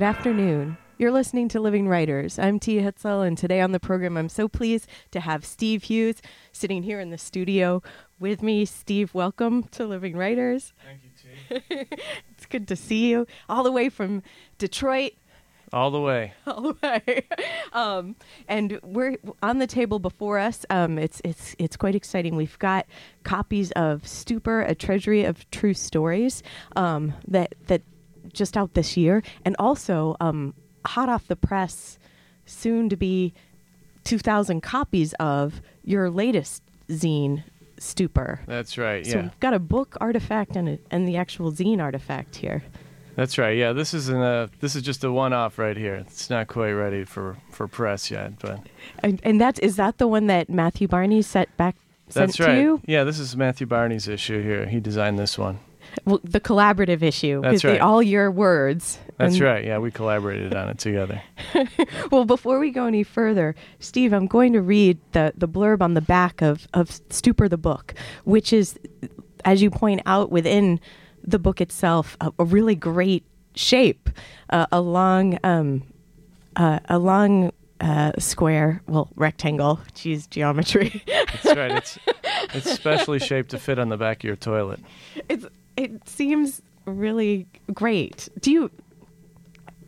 Good afternoon. You're listening to Living Writers. I'm Tia Hetzel, and today on the program, I'm so pleased to have Steve Hughes sitting here in the studio with me. Steve, welcome to Living Writers. Thank you, Tia. it's good to see you all the way from Detroit. All the way. All the way. um, and we're on the table before us. Um, it's it's it's quite exciting. We've got copies of Stupor, a treasury of true stories um, that that just out this year, and also um, hot off the press, soon to be 2,000 copies of your latest zine, Stupor. That's right. So Yeah. we've got a book artifact and, a, and the actual zine artifact here. That's right. Yeah. This isn't a. This is just a one-off right here. It's not quite ready for for press yet, but And, and that is that the one that Matthew Barney set back sent that's right. to you? Yeah. This is Matthew Barney's issue here. He designed this one. Well, the collaborative issue. That's is they right. all your words. That's And- right. Yeah. We collaborated on it together. Well, before we go any further, Steve, I'm going to read the, the blurb on the back of, of Stupor the book, which is, as you point out within the book itself, a, a really great shape, uh, a long, um, uh, a long uh, square, well, rectangle. Geez, geometry. That's right. It's it's specially shaped to fit on the back of your toilet. it's it seems really great. Do you?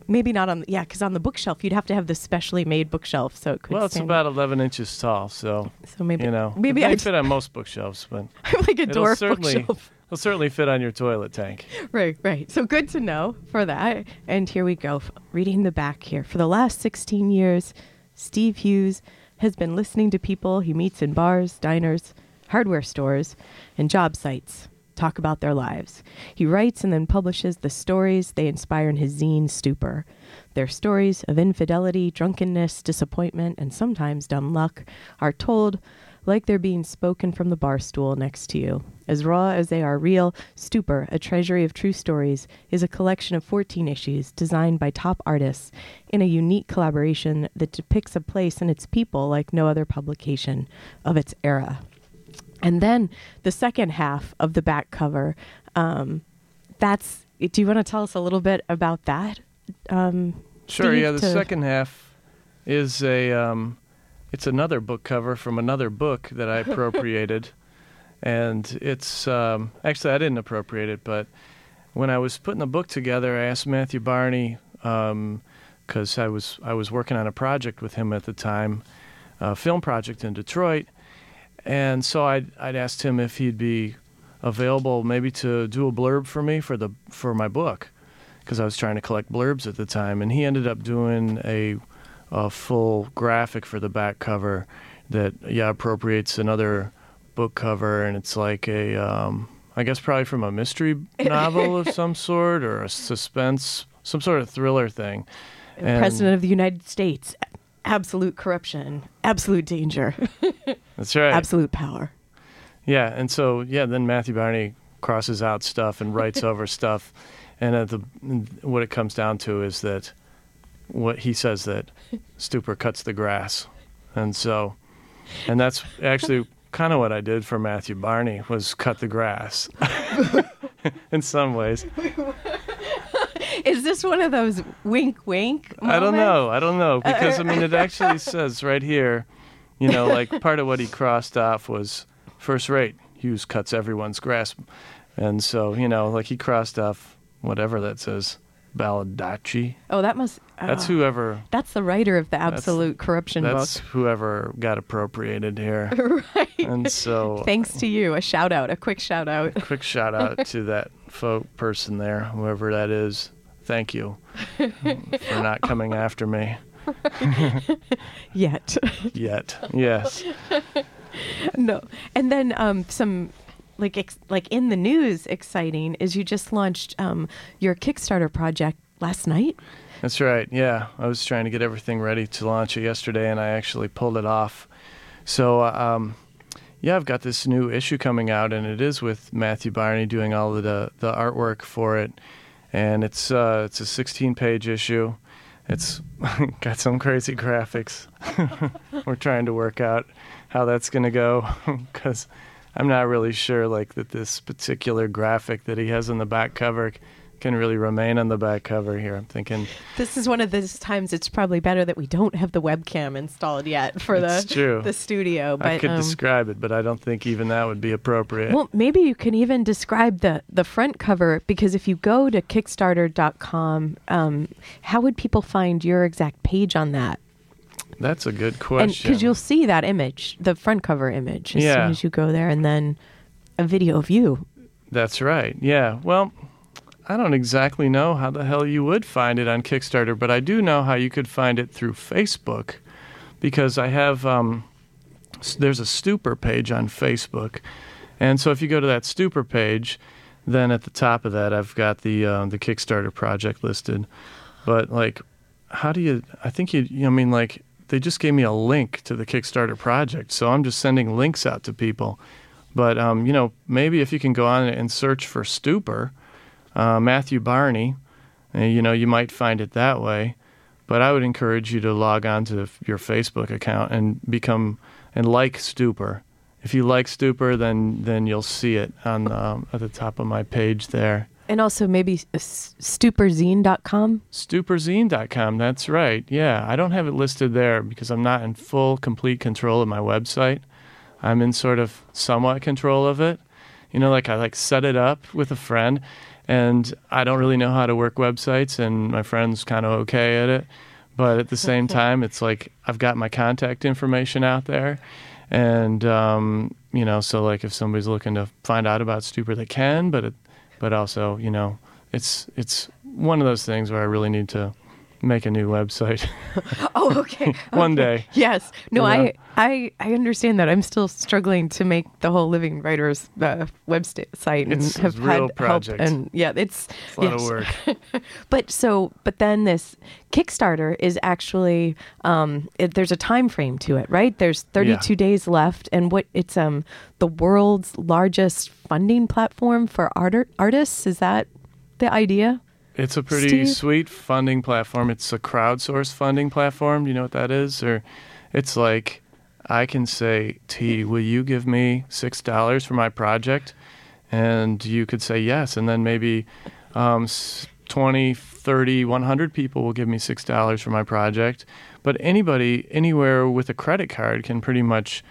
Maybe not on the, yeah, because on the bookshelf you'd have to have the specially made bookshelf, so it could. Well, it's stand- about 11 inches tall, so so maybe you know maybe I fit on most bookshelves, but I'm like a it'll dwarf certainly bookshelf. it'll certainly fit on your toilet tank. Right, right. So good to know for that. And here we go, reading the back here. For the last 16 years, Steve Hughes has been listening to people he meets in bars, diners, hardware stores, and job sites talk about their lives. He writes and then publishes the stories they inspire in his zine Stupor. Their stories of infidelity, drunkenness, disappointment, and sometimes dumb luck are told like they're being spoken from the bar stool next to you. As raw as they are real, Stupor, a treasury of true stories, is a collection of 14 issues designed by top artists in a unique collaboration that depicts a place and its people like no other publication of its era. And then the second half of the back cover, um, that's. Do you want to tell us a little bit about that? Um, Sure. Yeah. The to- second half is a um, it's another book cover from another book that I appropriated, and it's um, actually I didn't appropriate it, but when I was putting the book together, I asked Matthew Barney because I was I was working on a project with him at the time, a film project in Detroit, and so I'd I'd asked him if he'd be available maybe to do a blurb for me for the for my book because I was trying to collect blurbs at the time, and he ended up doing a, a full graphic for the back cover that yeah appropriates another book cover, and it's like a um, I guess probably from a mystery novel of some sort or a suspense, some sort of thriller thing. And- President of the United States, absolute corruption, absolute danger, That's right. absolute power. Yeah, and so yeah, then Matthew Barney crosses out stuff and writes over stuff, and at the what it comes down to is that what he says that Stupor cuts the grass, and so, and that's actually kind of what I did for Matthew Barney was cut the grass, in some ways. Is this one of those wink wink? I don't know. I don't know uh, because I mean it actually says right here, you know, like part of what he crossed off was first rate. Hughes cuts everyone's grasp, and so you know, like he crossed off whatever that says, Baldacci. Oh, that must. Oh. That's oh, whoever. That's the writer of the absolute corruption That's whoever got appropriated here. right. And so, Thanks to you. A shout out. A quick shout out. quick shout out to that folk person there, whoever that is. Thank you for not coming after me Yet. yet. Yes. no. And then um, some. Like ex- like in the news, exciting is you just launched um, your Kickstarter project last night. That's right. Yeah, I was trying to get everything ready to launch it yesterday, and I actually pulled it off. So, um, yeah, I've got this new issue coming out, and it is with Matthew Barney doing all of the the artwork for it, and it's uh, it's a 16 page issue. It's got some crazy graphics. We're trying to work out how that's to go because I'm not really sure like that this particular graphic that he has on the back cover can really remain on the back cover here. I'm thinking This is one of those times it's probably better that we don't have the webcam installed yet for the true. the studio. But I could um, describe it, but I don't think even that would be appropriate. Well, maybe you can even describe the the front cover because if you go to Kickstarter.com, um, how would people find your exact page on that? That's a good question. because you'll see that image, the front cover image, as Yeah. soon as you go there, and then a video of you. That's right. Yeah. Well, I don't exactly know how the hell you would find it on Kickstarter, but I do know how you could find it through Facebook because I have um, there's a Stupor page on Facebook, and so if you go to that Stupor page, then at the top of that I've got the uh, the Kickstarter project listed. But like, how do you? I think you. I mean, like they just gave me a link to the Kickstarter project, so I'm just sending links out to people. But um, you know, maybe if you can go on and search for Stupor, uh, Matthew Barney, uh, you know, you might find it that way. But I would encourage you to log on to your Facebook account and become and like Stupor. If you like Stupor, then then you'll see it on um, at the top of my page there. And also maybe stuporzine.com. Stuporzine.com. That's right. Yeah, I don't have it listed there because I'm not in full, complete control of my website. I'm in sort of somewhat control of it. You know, like I like set it up with a friend, and I don't really know how to work websites, and my friend's kind of okay at it. But at the same time, it's like I've got my contact information out there, and um, you know, so like if somebody's looking to find out about Stupor, they can. But it, but also, you know, it's it's one of those things where I really need to make a new website Oh, okay. one Okay. day. Yes. No, You know? I, I I understand that. I'm still struggling to make the whole Living Writers uh, web sta- site and It's have real had project. help. And yeah, it's, It's a lot yes. of work. But so, but then this Kickstarter is actually um, it, there's a time frame to it, right? There's 32 days left, and what it's um the world's largest funding platform for art- artists. Is that the idea? It's a pretty Steve? sweet funding platform. It's a crowdsourced funding platform. Do you know what that is? Or it's like I can say, T, will you give me six dollars for my project? And you could say yes, and then maybe um, 20, 30, 100 people will give me six dollars for my project. But anybody, anywhere with a credit card can pretty much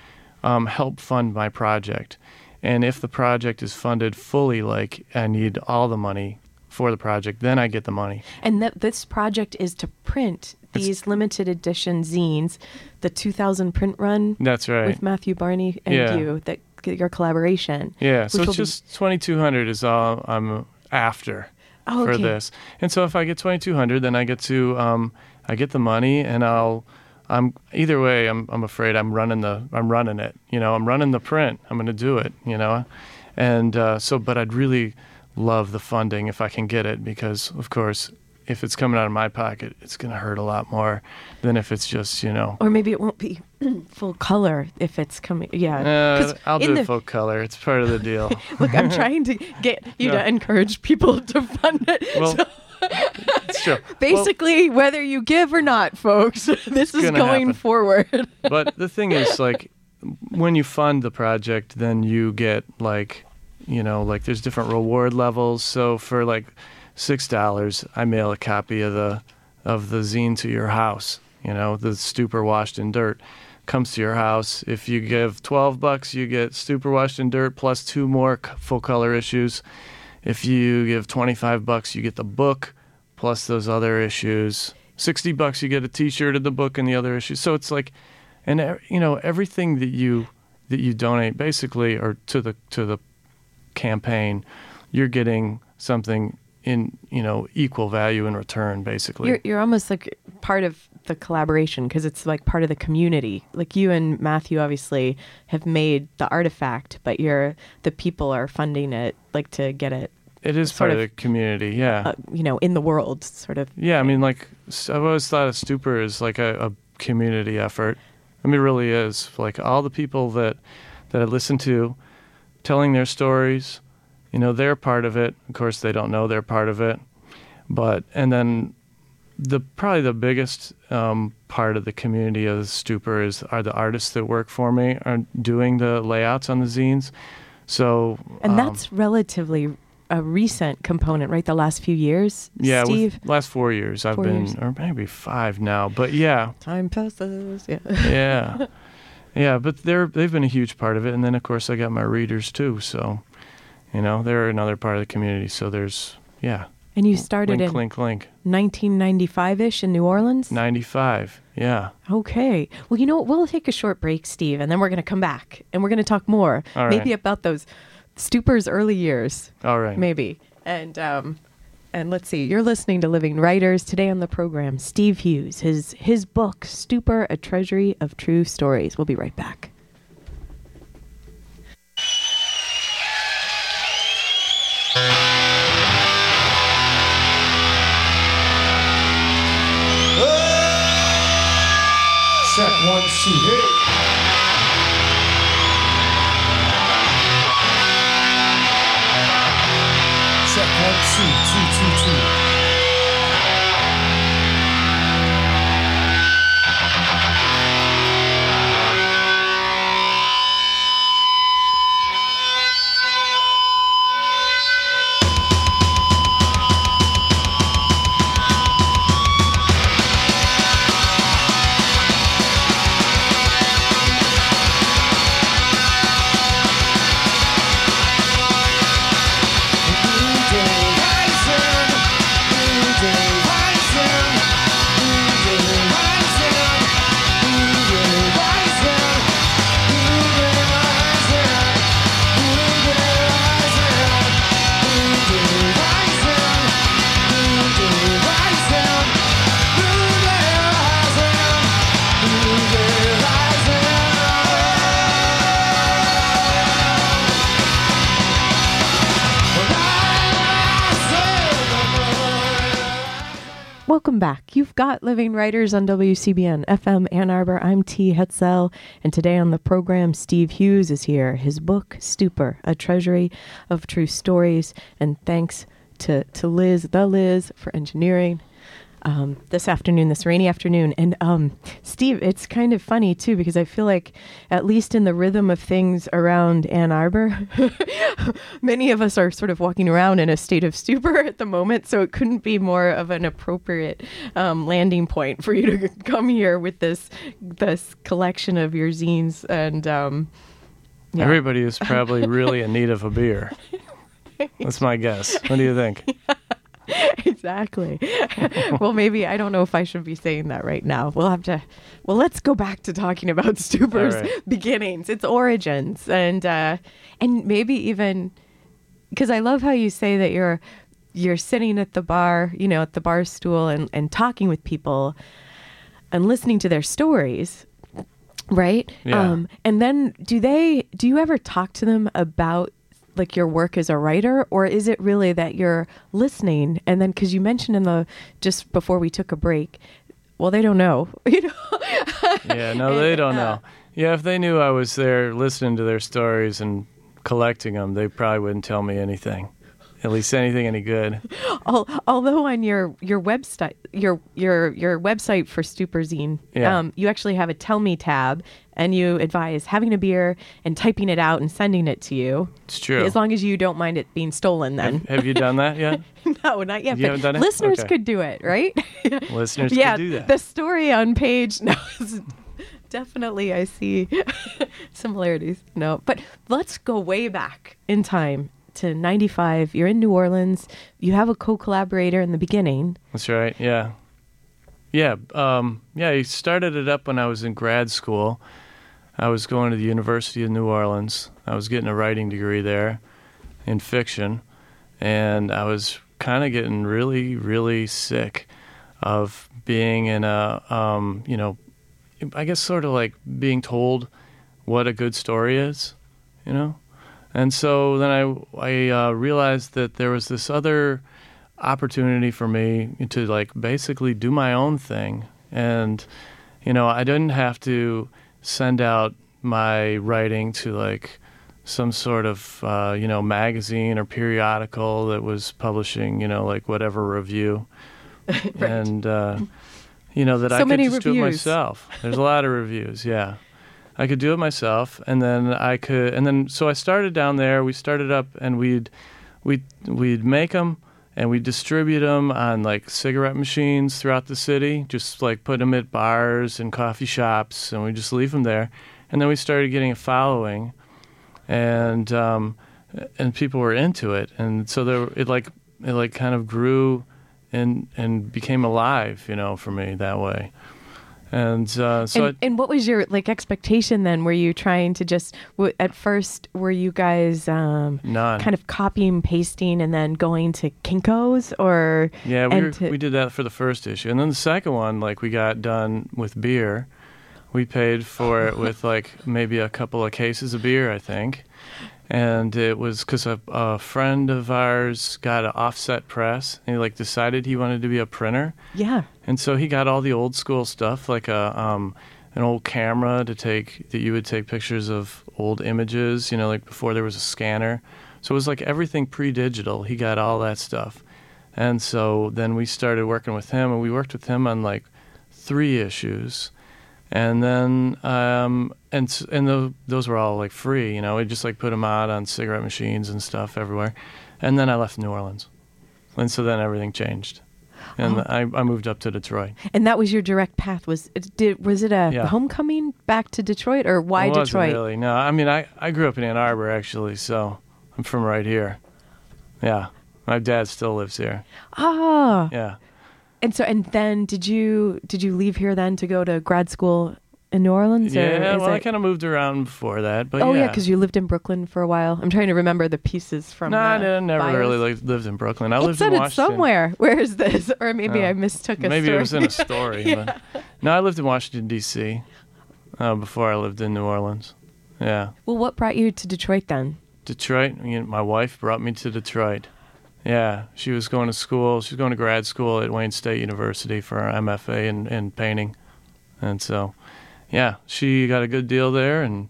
um, help fund my project. And if the project is funded fully, like I need all the money for the project, then I get the money. And that this project is to print It's- these limited edition zines, the 2000 print run That's right. with Matthew Barney and Yeah. you, that your collaboration. yeah, so it's be- just 2200 is all I'm after Oh, for this. And so if I get 2200, then I get to um I get the money and I'll I'm either way I'm I'm afraid I'm running the I'm running it. You know, I'm running the print. I'm going to do it, you know. And uh, so but I'd really love the funding if I can get it because of course if it's coming out of my pocket, it's going to hurt a lot more than if it's just, you know, Or maybe it won't be full color if it's coming. Yeah. uh, I'll do the- full color. It's part of the deal. Look, I'm trying to get you No. to encourage people to fund it. Well, So true. Well, basically, whether you give or not, folks, this is going happen. forward. but the thing is like when you fund the project then you get like you know like there's different reward levels. So for like six dollars i mail a copy of the of the zine to your house you know the stupor washed in dirt comes to your house. If you give 12 bucks you get stupor washed in dirt plus two more full color issues. If you give 25 bucks you get the book plus those other issues. 60 bucks you get a t-shirt of the book and the other issues. So it's like and you know everything that you that you donate basically or to the to the campaign you're getting something in you know equal value in return basically You're you're almost like part of the collaboration because it's like part of the community. Like you and Matthew obviously have made the artifact, but you're the people are funding it, like to get it, it is part of, of- the community yeah uh, you know, in the world, sort of. yeah i mean like i've always thought of stupor as like a, a community effort i mean it really is like all the people that that i listen to telling their stories you know they're part of it of course they don't know they're part of it but and then the probably the biggest um, part of the community of the stupor is are the artists that work for me are doing the layouts on the zines so And um, that's relatively a recent component, right? The last few years, Yeah, Steve. last four years I've been, years. or maybe five now. But yeah, Time passes. Yeah. yeah, yeah. But they're they've been a huge part of it, and then of course I got my readers too. So, you know, they're another part of the community. So there's yeah, And you started link, in link, link. 1995-ish in New Orleans. Ninety five. Yeah. Okay. Well, you know what? We'll take a short break, Steve, and then we're going to come back and we're going to talk more, All maybe right. about those Stupor's early years, All right. maybe. And um, and let's see. You're listening to Living Writers today on the program. Steve Hughes, his his book Stupor: A Treasury of True Stories. We'll be right back. Check one, two, hey. Back. You've got Living Writers on WCBN FM Ann Arbor. I'm T. Hetzel, and today on the program, Steve Hughes is here. His book, Stupor, A Treasury of True Stories. And thanks to, to Liz, the Liz, for engineering um, this afternoon, this rainy afternoon. And um, Steve, it's kind of funny too, because I feel like, at least in the rhythm of things around Ann Arbor, many of us are sort of walking around in a state of stupor at the moment. So it couldn't be more of an appropriate um, landing point for you to come here with this this collection of your zines and. Um, yeah. Everybody is probably really in need of a beer. That's my guess. What do you think? exactly. well, maybe I don't know if I should be saying that right now. We'll have to. Well, let's go back to talking about Stupor's All right. beginnings, its origins, and uh, and maybe even because I love how you say that you're you're sitting at the bar, you know, at the bar stool and and talking with people and listening to their stories. Right. Yeah. Um, and then do they, do you ever talk to them about like your work as a writer or is it really that you're listening and then because you mentioned in the just before we took a break well they don't know you know Yeah, no, they don't Uh, know. Yeah, if they knew I was there listening to their stories and collecting them, they probably wouldn't tell me anything. At least anything any good. Although on your your website your your your website for Stuporzine, Yeah. um, you actually have a tell me tab and you advise having a beer and typing it out and sending it to you It's true. as long as you don't mind it being stolen then Have you done that yet? no not yet You but haven't done it? listeners Okay. could do it right Listeners yeah do that. the story on page no definitely i see similarities no but let's go way back in time to 95 you're in new orleans you have a co-collaborator in the beginning That's right. Yeah. Yeah. Um, yeah. He started it up when I was in grad school. I was going to the University of New Orleans. I was getting a writing degree there in fiction. And I was kind of getting really, really sick of being in a, um, you know, I guess sort of like being told what a good story is, you know? And so then I, I uh, realized that there was this other opportunity for me to like basically do my own thing. And you know i didn't have to send out my writing to like some sort of uh, you know magazine or periodical that was publishing you know like whatever review. And uh, you know that So i could just do it myself. There's a lot of reviews yeah i could do it myself and then i could and then so i started down there we started up and we'd we we'd make them and we'd distribute them on like cigarette machines throughout the city. Just like put them at bars and coffee shops, and we just leave them there. And then we started getting a following, and um, and people were into it, and so there it like it like kind of grew and and became alive, you know, for me that way. And uh, so and, and what was your like expectation then? Were you trying to just w- at first were you guys um, kind of copying pasting and then going to Kinkos or Yeah, we, were, to- we did that for the first issue, and then the second one, like we got done with beer. We paid for it with like maybe a couple of cases of beer, I think, and it was because a, a friend of ours got an offset press, and he like decided he wanted to be a printer, yeah and so he got all the old school stuff, like a um, an old camera to take that you would take pictures of old images, you know, like before there was a scanner. So it was like everything pre-digital. He got all that stuff, and so then we started working with him, and we worked with him on like three issues, and then um, and and those those were all like free. You know, we just like put them out on cigarette machines and stuff everywhere, and then I left New Orleans, and so then everything changed. And Oh. I, I moved up to Detroit. and that was your direct path was it, did was it a Yeah. homecoming back to Detroit or why It Detroit? Really? No, I mean, I, I grew up in Ann Arbor actually, so I'm from right here. Yeah, my dad still lives here. Ah, Yeah, and so and then did you did you leave here then to go to grad school in New Orleans? yeah. Well, I kind of moved around before that, but oh yeah, yeah, because you lived in Brooklyn for a while. I'm trying to remember the pieces from. no, I didn't- never bios. really like, lived in Brooklyn. I it lived said in Washington. Said it somewhere. Where is this? Or maybe Oh. I mistook a Maybe story. it was in a story. but, no, I lived in Washington D.C. Uh, before I lived in New Orleans. Yeah, well, what brought you to Detroit then? Detroit. My wife brought me to Detroit. Yeah, she was going to school. She was going to grad school at Wayne State University for her MFA in, in painting, and so, yeah, she got a good deal there, and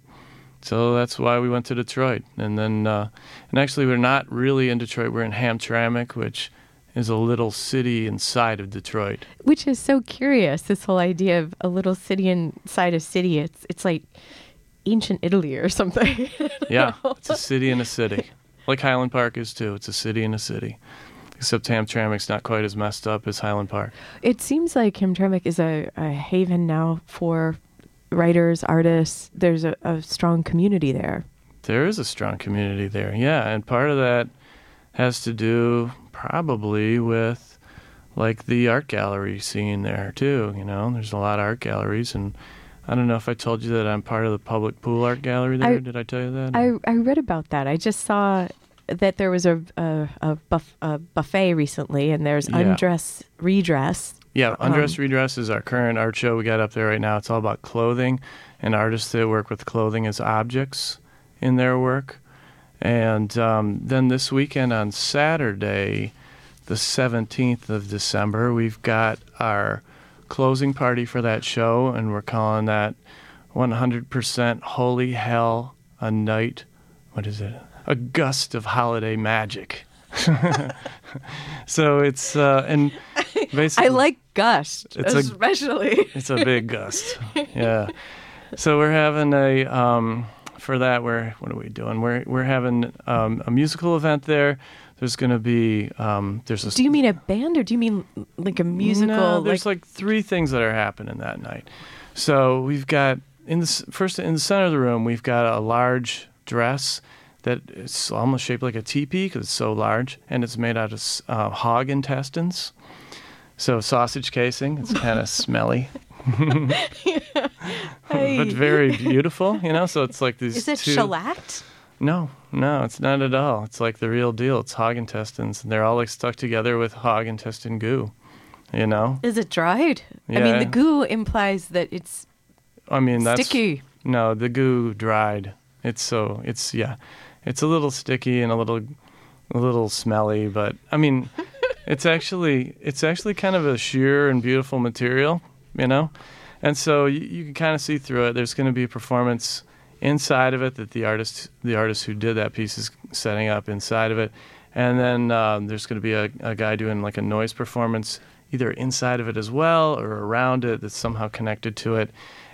so that's why we went to Detroit. And then, uh, and actually, we're not really in Detroit. We're in Hamtramck, which is a little city inside of Detroit. Which is so curious. This whole idea of a little city inside a city. It's it's like ancient Italy or something. Yeah, it's a city in a city, like Highland Park is too. It's a city in a city, except Hamtramck's not quite as messed up as Highland Park. It seems like Hamtramck is a, a haven now for writers, artists. There's a, a strong community there. There is a strong community there, yeah, and part of that has to do probably with like the art gallery scene there too. You know, there's a lot of art galleries, and I don't know if I told you that I'm part of the public pool art gallery there. I- Did I tell you that? I, I read about that. I just saw that there was a a, a, buff, a buffet recently, and there's Yeah. undress redress. Yeah, Undress Um, Redress is our current art show we got up there right now. It's all about clothing and artists that work with clothing as objects in their work. And um, then this weekend on Saturday, the 17th of December, we've got our closing party for that show, and we're calling that 100% Holy Hell, a night. What is it? A gust of holiday magic. so it's, uh, and basically. I like gust, It's a- especially. It's a big gust. Yeah. So we're having a um, for that. We're what are we doing? We're we're having um, a musical event there. There's going to be um, there's a do you mean a band or do you mean like a musical? No, there's like, three things that are happening that night. So we've got in the first in the center of the room we've got a large dress that is almost shaped like a teepee because it's so large, and it's made out of uh, hog intestines. So sausage casing. It's kind of smelly. But very beautiful, you know. So it's like these. is it two, shellacked? No, no, it's not at all. It's like the real deal. It's hog intestines, and they're all like stuck together with hog intestine goo. You know. Is it dried? I mean, the goo implies that it's I mean, that's sticky. no. The goo dried. It's so. It's yeah. It's a little sticky and a little, a little smelly, but I mean, it's actually it's actually kind of a sheer and beautiful material, you know, and so you, you can kind of see through it. There's going to be a performance inside of it that the artist the artist who did that piece is setting up inside of it, and then um, there's going to be a, a guy doing like a noise performance either inside of it as well or around it that's somehow connected to it,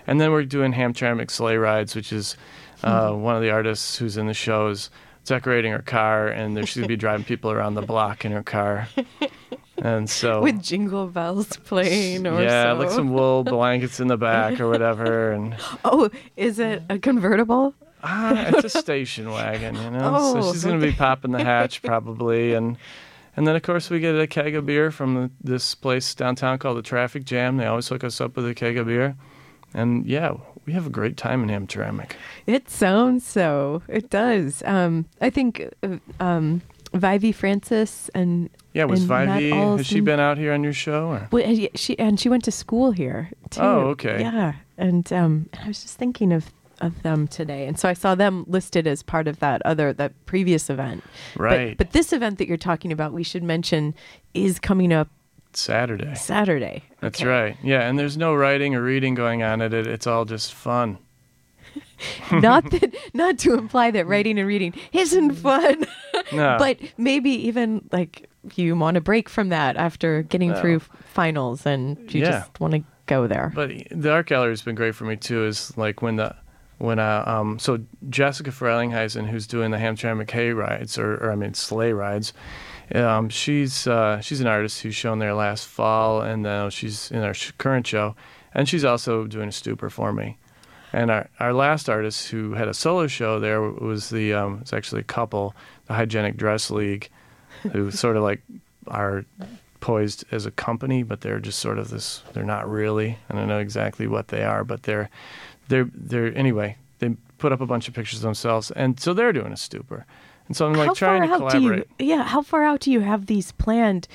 and then we're doing Hamtramck sleigh rides, which is uh, one of the artists who's in the show is decorating her car, and there she's gonna be driving people around the block in her car. And so With jingle bells playing or yeah, so. like some wool blankets in the back or whatever, and Oh, is it a convertible? ah, it's a station wagon, you know. Oh, so she's gonna be popping the hatch probably, and and then of course we get a keg of beer from the, this place downtown called the Traffic Jam. They always hook us up with a keg of beer, and yeah, we have a great time in Hamtramck. It sounds so. It does. Um, I think uh, um, Vivi Francis and Yeah, was Matt Has she been out here on your show? Or? well, and she and she went to school here too. Oh, okay. Yeah, and um, I was just thinking of of them today, and so I saw them listed as part of that other that previous event. But- Right. But, this event that you're talking about, we should mention, is coming up Saturday. Saturday. That's Okay. right. Yeah, and there's no writing or reading going on at it. It's all just fun. not that, not to imply that writing and reading isn't fun, No. but maybe even like you want to break from that after getting No. through finals and you Yeah. just want to go there. But the art gallery has been great for me too. Is like when the when I um so Jessica Frelinghuysen, who's doing the Hamtramck hay rides or, or I mean sleigh rides, um she's uh, she's an artist who's shown there last fall, and now she's in our sh- current show, and she's also doing a stupor for me. And our, our last artist who had a solo show there was the um, it's actually a couple, the Hygienic Dress League, who sort of like are poised as a company, but they're just sort of this. They're not really. I don't know exactly what they are, but they're they're they're anyway. They put up a bunch of pictures of themselves, and so they're doing a stupor. And so I'm like how trying to far out do collaborate. you? Yeah, how far out do you have these planned,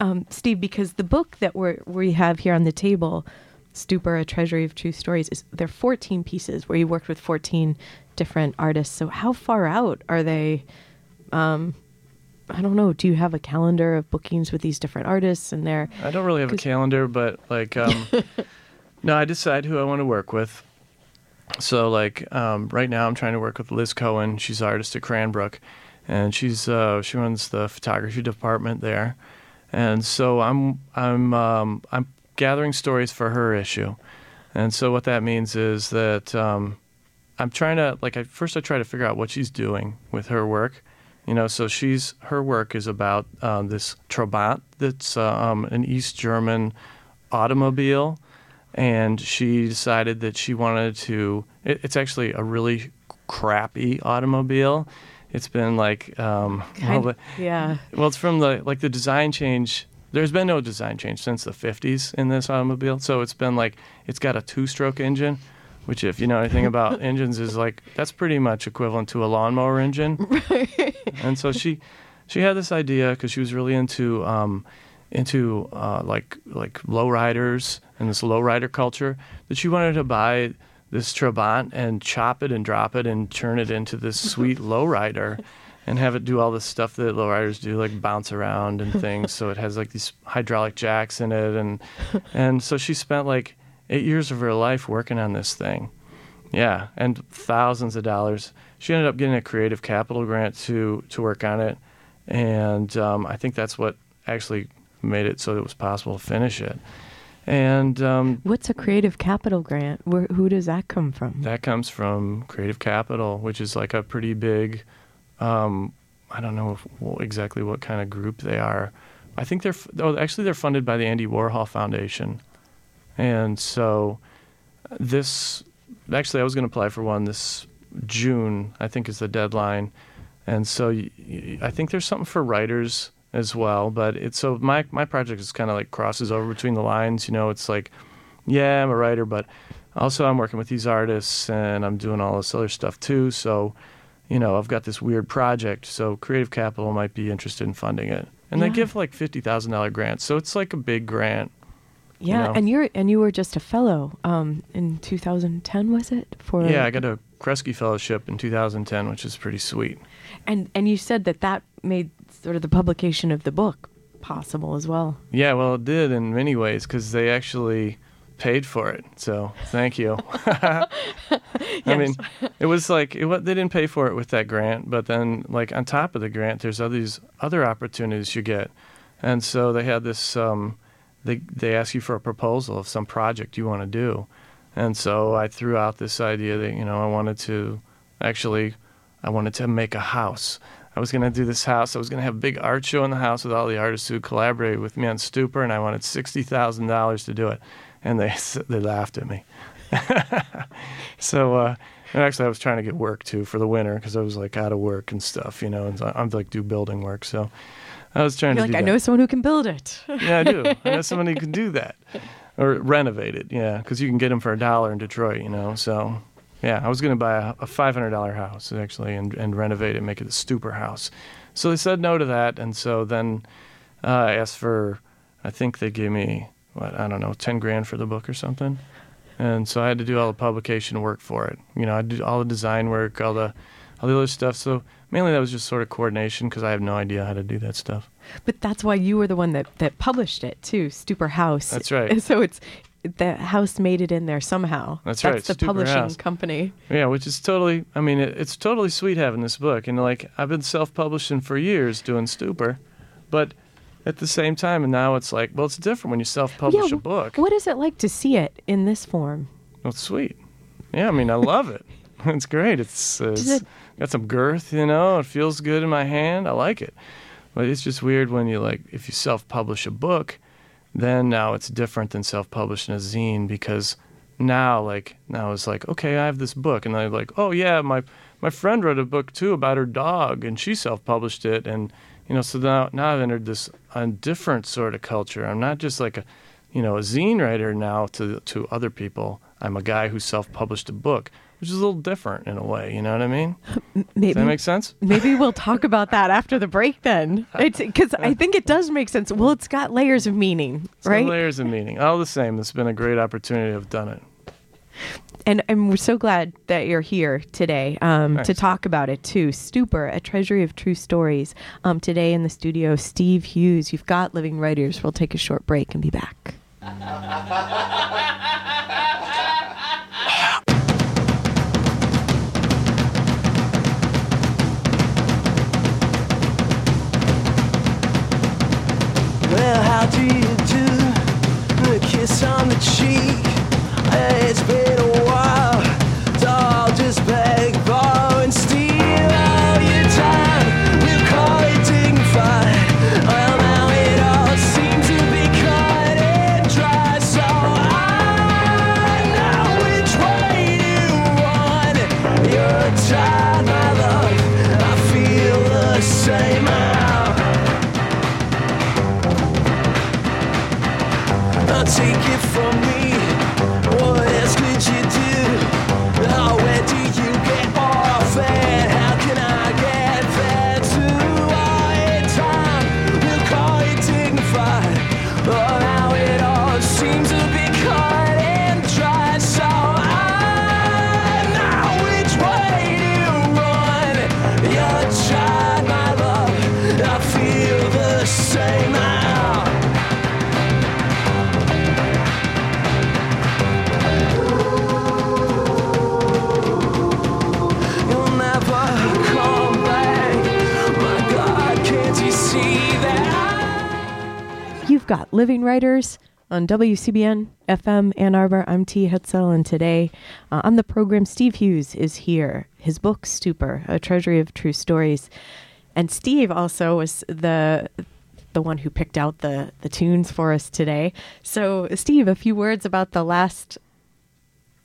um, Steve? Because the book that we're we have here on the table, Stupor: A Treasury of True Stories, is they're 14 pieces where you worked with 14 different artists. So how far out are they? Um, I don't know. Do you have a calendar of bookings with these different artists and their? I don't really have a calendar, but like, um, no, I decide who I want to work with. So like, um, right now I'm trying to work with Liz Cohen. She's an artist at Cranbrook, and she's uh, she runs the photography department there. And so I'm I'm um, I'm gathering stories for her issue, and so what that means is that um, I'm trying to like I first I try to figure out what she's doing with her work, you know. So she's her work is about um, this Trabant that's uh, um, an East German automobile, and she decided that she wanted to. It, it's actually a really crappy automobile. It's been like um, well, Kind- the- yeah. well, it's from the like the design change. There's been no design change since the 50s in this automobile. So it's been like it's got a two-stroke engine, which if you know anything about engines is like that's pretty much equivalent to a lawnmower engine. and so she she had this idea because she was really into um, into uh, like like lowriders and this lowrider culture that she wanted to buy this Trabant and chop it and drop it and turn it into this sweet lowrider and have it do all the stuff that lowriders do, like bounce around and things. so it has like these hydraulic jacks in it, and and so she spent like eight years of her life working on this thing. Yeah, and thousands of dollars. She ended up getting a creative capital grant to to work on it, and um, I think that's what actually made it so it was possible to finish it. And um, What's a creative capital grant? Where who does that come from? that comes from Creative Capital, which is like a pretty big. Um, I don't know if, well, exactly what kind of group they are. I think they're f- oh, actually they're funded by the Andy Warhol Foundation, and so this actually I was going to apply for one this June. I think is the deadline, and so y- y- I think there's something for writers as well. But it's so my my project is kind of like crosses over between the lines. You know, it's like yeah, I'm a writer, but also I'm working with these artists and I'm doing all this other stuff too. So, you know, I've got this weird project. So Creative Capital might be interested in funding it. And they give like fifty thousand dollar grants. So it's like a big grant. Yeah, know. and you're and you were just a fellow um, in 2010, was it? For Yeah, I got a Kresge Fellowship in 2010, which is pretty sweet. and and you said that that made sort of the publication of the book possible as well. Yeah, well, it did in many ways because they actually paid for it. So thank you. I mean, it was like it, they didn't pay for it with that grant, but then like on top of the grant, there's all these other opportunities you get, and so they had this. Um, they they ask you for a proposal of some project you want to do, and so I threw out this idea that you know I wanted to actually I wanted to make a house. I was going to do this house. I was going to have a big art show in the house with all the artists who collaborated with me on Stupor, and I wanted sixty thousand dollars to do it, and they they laughed at me. so, uh, and actually, I was trying to get work too for the winter because I was like out of work and stuff, you know, and I'm like do building work. So, I was trying You're to. like, I that. know someone who can build it. Yeah, I do. I know someone who can do that or renovate it. Yeah, because you can get them for a dollar in Detroit. You know, so yeah, I was going to buy a, a five hundred dollar house actually and and renovate it, and make it a stupor house. So they said no to that, and so then uh, I asked for. I think they gave me what I don't know, ten grand for the book or something. And so I had to do all the publication work for it. You know, I did all the design work, all the all the other stuff. So mainly that was just sort of coordination because I have no idea how to do that stuff. But that's why you were the one that, that published it too, Stupor House. That's right. So it's the house made it in there somehow. That's right, That's the Stupor publishing House. company. Yeah, which is totally. I mean, it, it's totally sweet having this book, and like I've been self-publishing for years doing Stupor, but at the same time, and now it's like, well, it's different when you self-publish yeah, a book. What is it like to see it in this form? Well, it's sweet. Yeah, I mean, I love it. it's great. It's, uh, it's it- got some girth, you know. It feels good in my hand. I like it. But it's just weird when you like if you self-publish a book, then now it's different than self-publishing a zine because now like now it's like okay, I have this book, and I'm like, oh yeah, my my friend wrote a book too about her dog, and she self-published it, and you know, so now now I've entered this a different sort of culture. I'm not just like a you know a zine writer now to to other people. I'm a guy who self-published a book, which is a little different in a way. You know what I mean? Does Maybe that make sense? maybe we'll talk about that after the break then. It's because I think it does make sense. Well, it's got layers of meaning, Some right? layers of meaning. All the same, it's been a great opportunity to have done it. and, and we're so glad that you're here today um, to talk about it too. Stupor, a treasury of true stories. Um, today in the studio, Steve Hughes. You've got living writers. We'll take a short break and be back. How do you do? A kiss on the cheek. It's been Take it from me. What else could you do? Got Living Writers on WCBN FM Ann Arbor. I'm T. Hetzel, and today uh, on the program, Steve Hughes is here. His book, Stupor, A Treasury of True Stories. And Steve also was the the one who picked out the, the tunes for us today. So, Steve, a few words about the last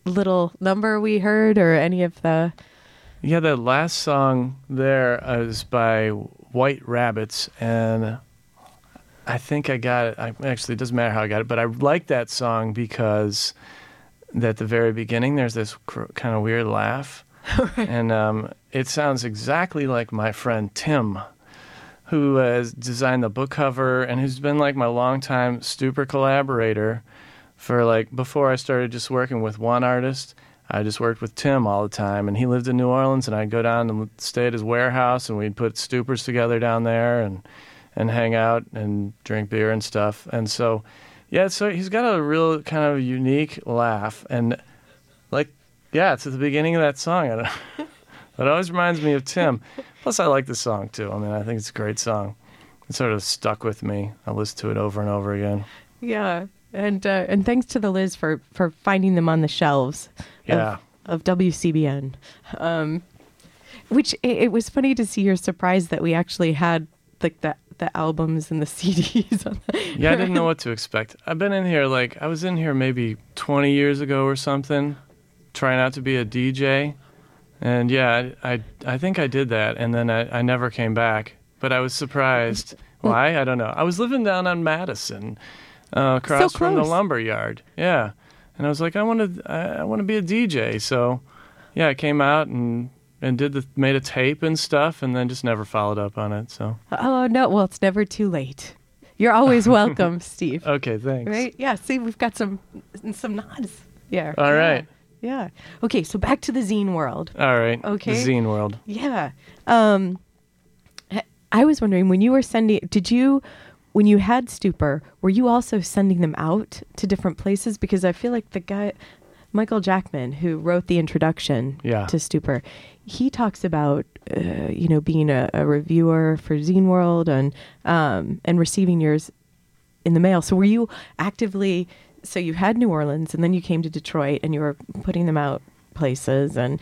little number we heard or any of the. Yeah, the last song there is by White Rabbits, and I think I got it. I, actually, it doesn't matter how I got it, but I like that song because at the very beginning there's this cr- kind of weird laugh, and um, it sounds exactly like my friend Tim, who has designed the book cover and who's been like my longtime Stupor collaborator for like before I started just working with one artist. I just worked with Tim all the time, and he lived in New Orleans, and I'd go down and stay at his warehouse, and we'd put stupors together down there, and and hang out and drink beer and stuff. And so, yeah, so he's got a real kind of unique laugh, and like, yeah, it's at the beginning of that song. I don't, that always reminds me of Tim. Plus, I like the song too. I mean, I think it's a great song. It sort of stuck with me. I listen to it over and over again. Yeah. And uh, and thanks to the Liz for, for finding them on the shelves Yeah. of, of WCBN. Um, Which it, it was funny to see your surprise that we actually had like the the albums and the CDs. On the, Yeah, I didn't know what to expect. I've been in here like I was in here maybe 20 years ago or something, trying out to be a DJ, and yeah, I I, I think I did that, and then I, I never came back. But I was surprised. Why? I don't know. I was living down on Madison, uh, across from the lumber yard. Yeah, and I was like, I want to I, I want to be a DJ. So, yeah, I came out and and did the made a tape and stuff, and then just never followed up on it. So, oh no, well it's never too late. You're always welcome, Steve. okay, thanks. Right? Yeah. See, we've got some some nods. Yeah. All right. Yeah. Okay, so back to the zine world. All right. Okay. The zine world. Yeah. Um, I was wondering when you were sending, did you, when you had Stupor, were you also sending them out to different places? Because I feel like the guy, Michael Jackman, who wrote the introduction Yeah. to Stupor, he talks about, uh, you know, being a, a reviewer for Zine World and um, and receiving yours in the mail. So were you actively? So you had New Orleans, and then you came to Detroit, and you were putting them out places and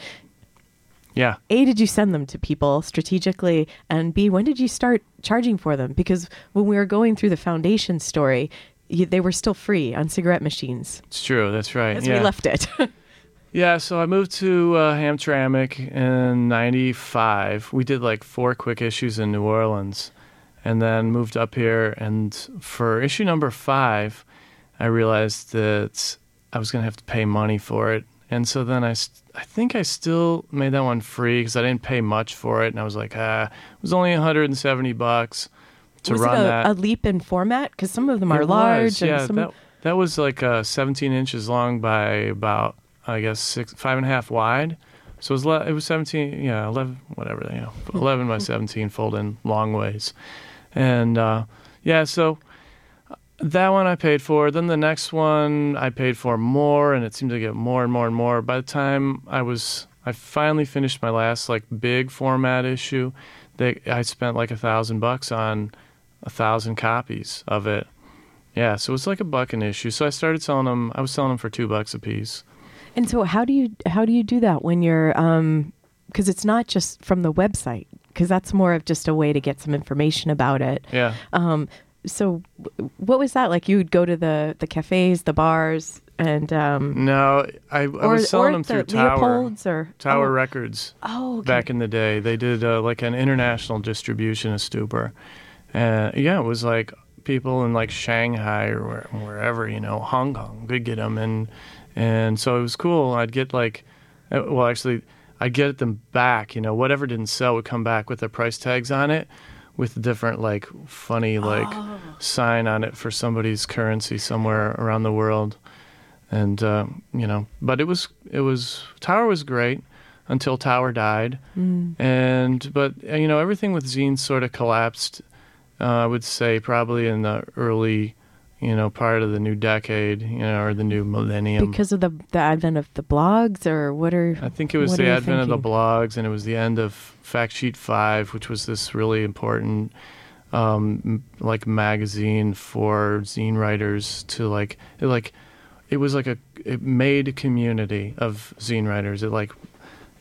Yeah. a did you send them to people strategically and b when did you start charging for them because when we were going through the foundation story they were still free on cigarette machines It's true. That's right. as yeah. we left it Yeah. So I moved to uh, Hamtramck in '95. We did like four quick issues in New Orleans, and then moved up here. And for issue number five, I realized that I was gonna have to pay money for it. And so then I, st- I think I still made that one free because I didn't pay much for it. And I was like, ah, it was only 170 bucks to was run it a, that. a leap in format because some of them are It large was, and yeah, some that, that was like uh, 17 inches long by about, I guess, six, five and a half wide. So it was, le- it was 17, yeah, 11, whatever, you know, 11 by 17 fold in long ways. And uh, yeah, so uh, that one I paid for. Then the next one I paid for more, and it seemed to get more and more and more. By the time I was, I finally finished my last like big format issue. They, I spent like a thousand bucks on a thousand copies of it. Yeah, so it was like a buck an issue. So I started selling them. I was selling them for two bucks a piece. and so how do you how do you do that when you're um because it's not just from the website because that's more of just a way to get some information about it Yeah. um so what was that like you would go to the the cafes the bars and um No, I, I or, was selling them the through Tower or Tower oh, Records Oh, okay. back in the day. They did uh, like an international distribution of Stupor. And yeah, it was like people in like Shanghai or where, wherever, you know, Hong Kong could get them, and and so it was cool. I'd get like, uh, well, actually, I'd get them back. You know, whatever didn't sell would come back with the price tags on it, with different like funny like Oh. sign on it for somebody's currency somewhere around the world. And uh, you know, but it was it was Tower was great until Tower died, Mm. and but uh, you know everything with zines sort of collapsed. Uh, I would say probably in the early, you know, part of the new decade, you know, or the new millennium. because of the the advent of the blogs or what are I think it was the advent of the blogs, and it was the end of Fact Sheet Five, which was this really important, um, m- like magazine for zine writers to like, it like, it was like a, it made a community of zine writers. It like,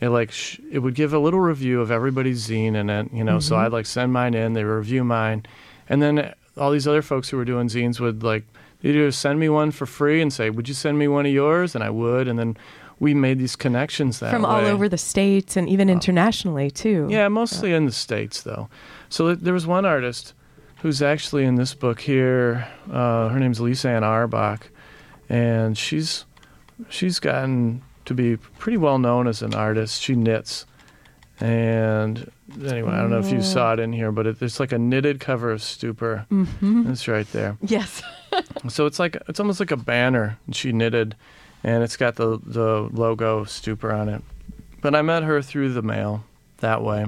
it like, sh- it would give a little review of everybody's zine in it, you know. So Mhm. I'd like send mine in, they review mine, and then all these other folks who were doing zines would like either send me one for free and say, "Would you send me one of yours?" And I would, and then we made these connections that from all over the states and even internationally too. Yeah, mostly in the states though. So th- there was one artist who's actually in this book here. Uh, her name's Lisa Anne Auerbach, and she's she's gotten to be pretty well known as an artist. She knits, and anyway, I don't know if you saw it in here, but it, it's like a knitted cover of Stupor. Mm-hmm. It's right there. Yes. So it's like it's almost like a banner she knitted, and it's got the the logo Stupor on it. But I met her through the mail that way.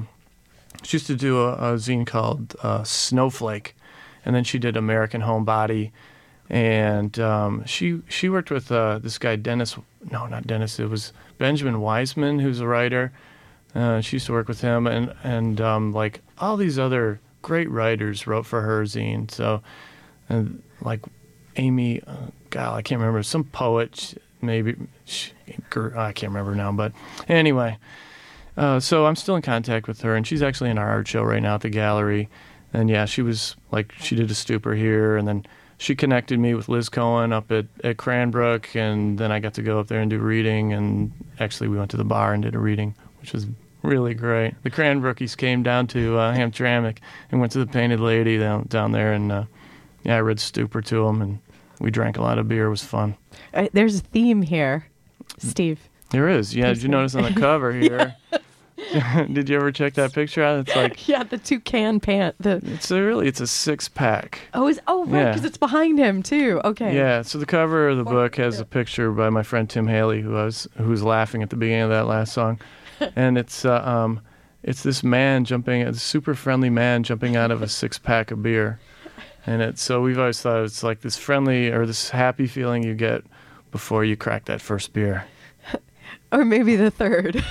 She used to do a, a zine called uh, Snowflake, and then she did American Homebody, and um, she she worked with uh, this guy Dennis. No, not Dennis. It was Benjamin Weissman, who's a writer. Uh, she used to work with him, and and um, like all these other great writers wrote for her zine. So, and like Amy, uh, God, I can't remember some poet, maybe she, I can't remember now. But anyway, Uh, so I'm still in contact with her, and she's actually in our art show right now at the gallery. And yeah, she was like, she did a stupor here, and then she connected me with Liz Cohen up at, at Cranbrook, and then I got to go up there and do reading. And actually, we went to the bar and did a reading, which was really great. The Cranbrookies came down to uh, Hamtramck and went to the Painted Lady down down there, and uh, yeah, I read Stupor to them, and we drank a lot of beer. It was fun. Uh, there's a theme here, Steve. There is, yeah. Did you notice on the cover here? Did you ever check that picture out? It's like Yeah, the toucan pant. The it's a really it's a six pack. oh, is oh right, Yeah. because it's behind him too. Okay. Yeah, so the cover of the book has yeah. a picture by my friend Tim Haley, who was who was laughing at the beginning of that last song, and it's uh, um, it's this man jumping, a super friendly man jumping out of a six pack of beer, and it's so we've always thought it's like this friendly or this happy feeling you get before you crack that first beer. Or maybe the third.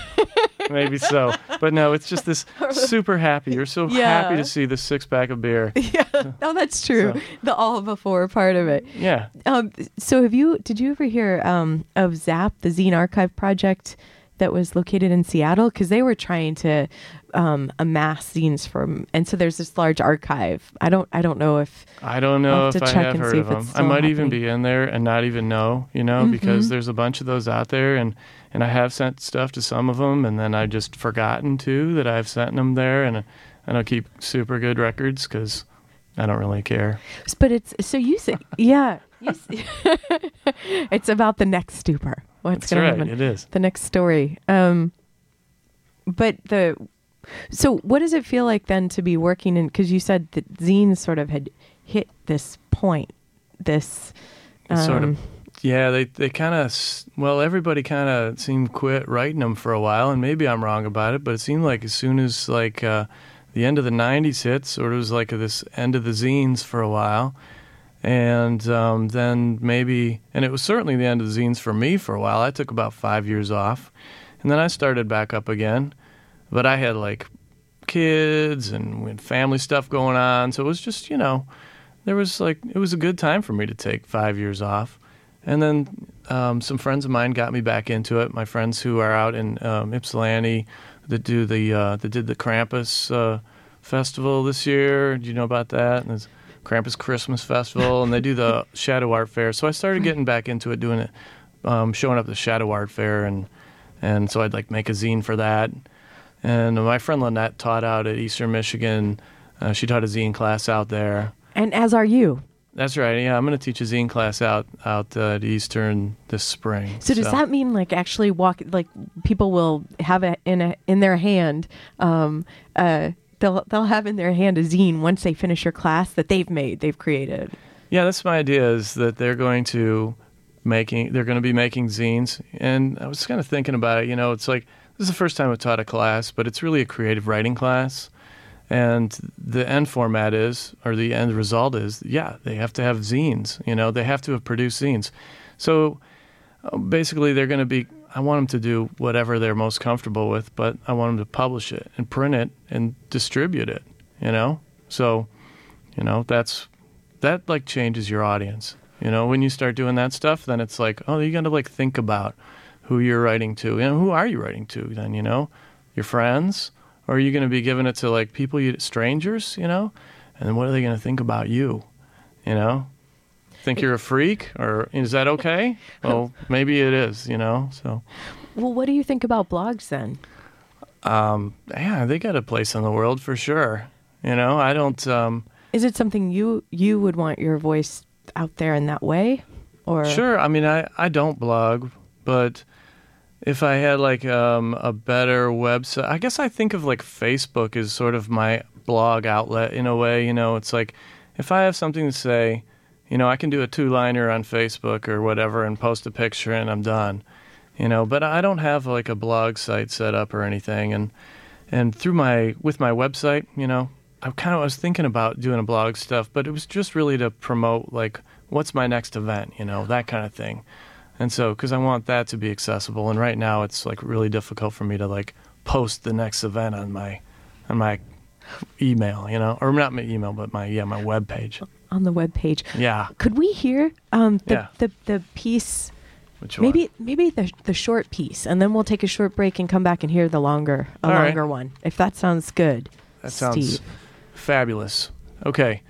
Maybe so, but no, it's just this super happy. You're so happy to see the six pack of beer. yeah. Oh, that's true. So- The all before part of it. Yeah, Um, so have you? Did you ever hear um, of ZAPP, the Zine Archive project that was located in Seattle? Because they were trying to um, amass zines from, and so there's this large archive. I don't. I don't know if. I don't know have if to I have heard of them. I might even be in there and not even know, you know, because Mhm. there's a bunch of those out there, and and I have sent stuff to some of them, and then I've just forgotten too that I've sent them there, and I don't keep super good records because I don't really care. But it's so you say yeah. You it's about the next stupor. What's That's going to right, happen? it is. the next story. Um, but the so what does it feel like then to be working in? Because you said that zines sort of had hit this point, this It's sort of- um, Yeah, they they kind of well, everybody kind of seemed quit writing them for a while, and maybe I'm wrong about it, but it seemed like as soon as like uh, the end of the '90s hit, sort of was like this end of the zines for a while, and um, then maybe, and it was certainly the end of the zines for me for a while. I took about five years off, and then I started back up again, but I had like kids and we had family stuff going on, so it was just you know there was like it was a good time for me to take five years off. And then um, some friends of mine got me back into it. My friends who are out in um, ypsilanti that do the uh, that did the krampus uh, festival this year. Do you know about that? And there's krampus christmas festival and they do the shadow art fair. So i started getting back into it doing it um, showing up at the shadow art fair and and so i'd like make a zine for that and my friend lynette taught out at eastern michigan uh, she taught a zine class out there and as are you. that's right. Yeah, I'm going to teach a zine class out out uh, at Eastern this spring. So does that mean like actually walk like people will have it in a in their hand? Um, uh, they'll they'll have in their hand a zine once they finish your class that they've made, they've created. Yeah, that's my idea. Is that they're going to making they're going to be making zines, and I was kind of thinking about it. You know, it's like this is the first time I've taught a class, but it's really a creative writing class. And the end format is, or the end result is, yeah, they have to have zines. You know, they have to have produced zines. So uh, basically, they're going to be. I want them to do whatever they're most comfortable with, but I want them to publish it and print it and distribute it. You know, so you know that's that like changes your audience. You know, when you start doing that stuff, then it's like, oh, you got to like think about who you're writing to. You know, who are you writing to? Then you know, your friends, or are you going to be giving it to like people you strangers? You know, and then what are they going to think about you? You know, think you're a freak, or is that okay? well, maybe it is. You know, so Well, what do you think about blogs then? um, yeah, they got a place in the world for sure. You know, I don't. Um, Is it something you you would want your voice out there in that way, or Sure. I mean, I, I don't blog, but if I had like um, a better website, I guess I think of like Facebook as sort of my blog outlet in a way. You know, it's like if I have something to say, you know, I can do a two liner on Facebook or whatever and post a picture and I'm done. You know, but I don't have like a blog site set up or anything. And and through my with my website, you know, I kind of was thinking about doing a blog stuff, but it was just really to promote like what's my next event, you know, that kind of thing. And so, because I want that to be accessible, and right now it's like really difficult for me to like post the next event on my on my email, you know, or not my email, but my yeah my web page. on the web page? Yeah, Could we hear um, the, Yeah. the the piece Which one? Maybe maybe the the short piece, and then we'll take a short break and come back and hear the longer a All right. longer one. If that sounds good. That sounds fabulous. Okay.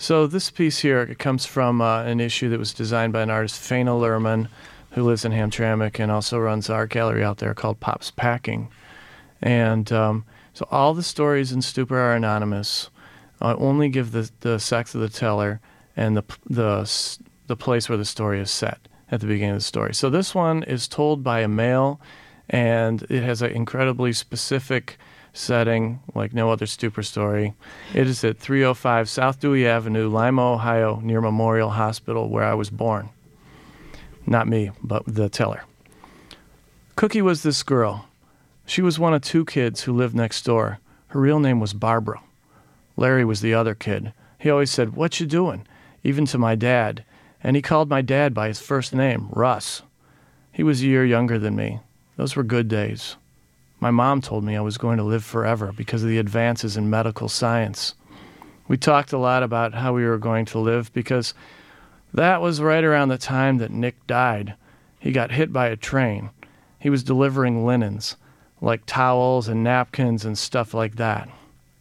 So this piece here comes from uh, an issue that was designed by an artist, Faina Lerman, who lives in Hamtramck and also runs art gallery out there called Popps Packing. And um, so all the stories in Stupor are anonymous. I only give the, the sex of the teller and the, the, the place where the story is set at the beginning of the story. So this one is told by a male, and it has an incredibly specific setting like no other Stupor story. It is at 305 South Dewey Avenue, Lima, Ohio, near Memorial Hospital, where I was born. Not me, but the teller. Cookie was this girl. She was one of two kids who lived next door. Her real name was Barbara. Larry was the other kid. He always said, What you doing? even to my dad. And he called my dad by his first name, Russ. He was a year younger than me. Those were good days. My mom told me I was going to live forever because of the advances in medical science. We talked a lot about how we were going to live because that was right around the time that Nick died. He got hit by a train. He was delivering linens, like towels and napkins and stuff like that.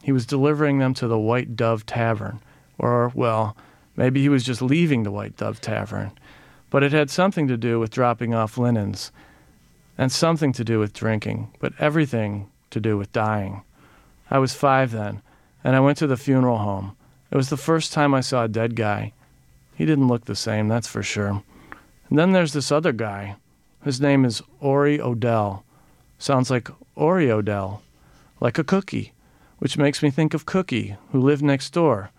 He was delivering them to the White Dove Tavern, or, well, maybe he was just leaving the White Dove Tavern. But it had something to do with dropping off linens, and something to do with drinking, but everything to do with dying. I was five then, and I went to the funeral home. It was the first time I saw a dead guy. He didn't look the same, that's for sure. And then there's this other guy. His name is Ori Odell. Sounds like Ori Odell, like a cookie, which makes me think of Cookie, who lived next door.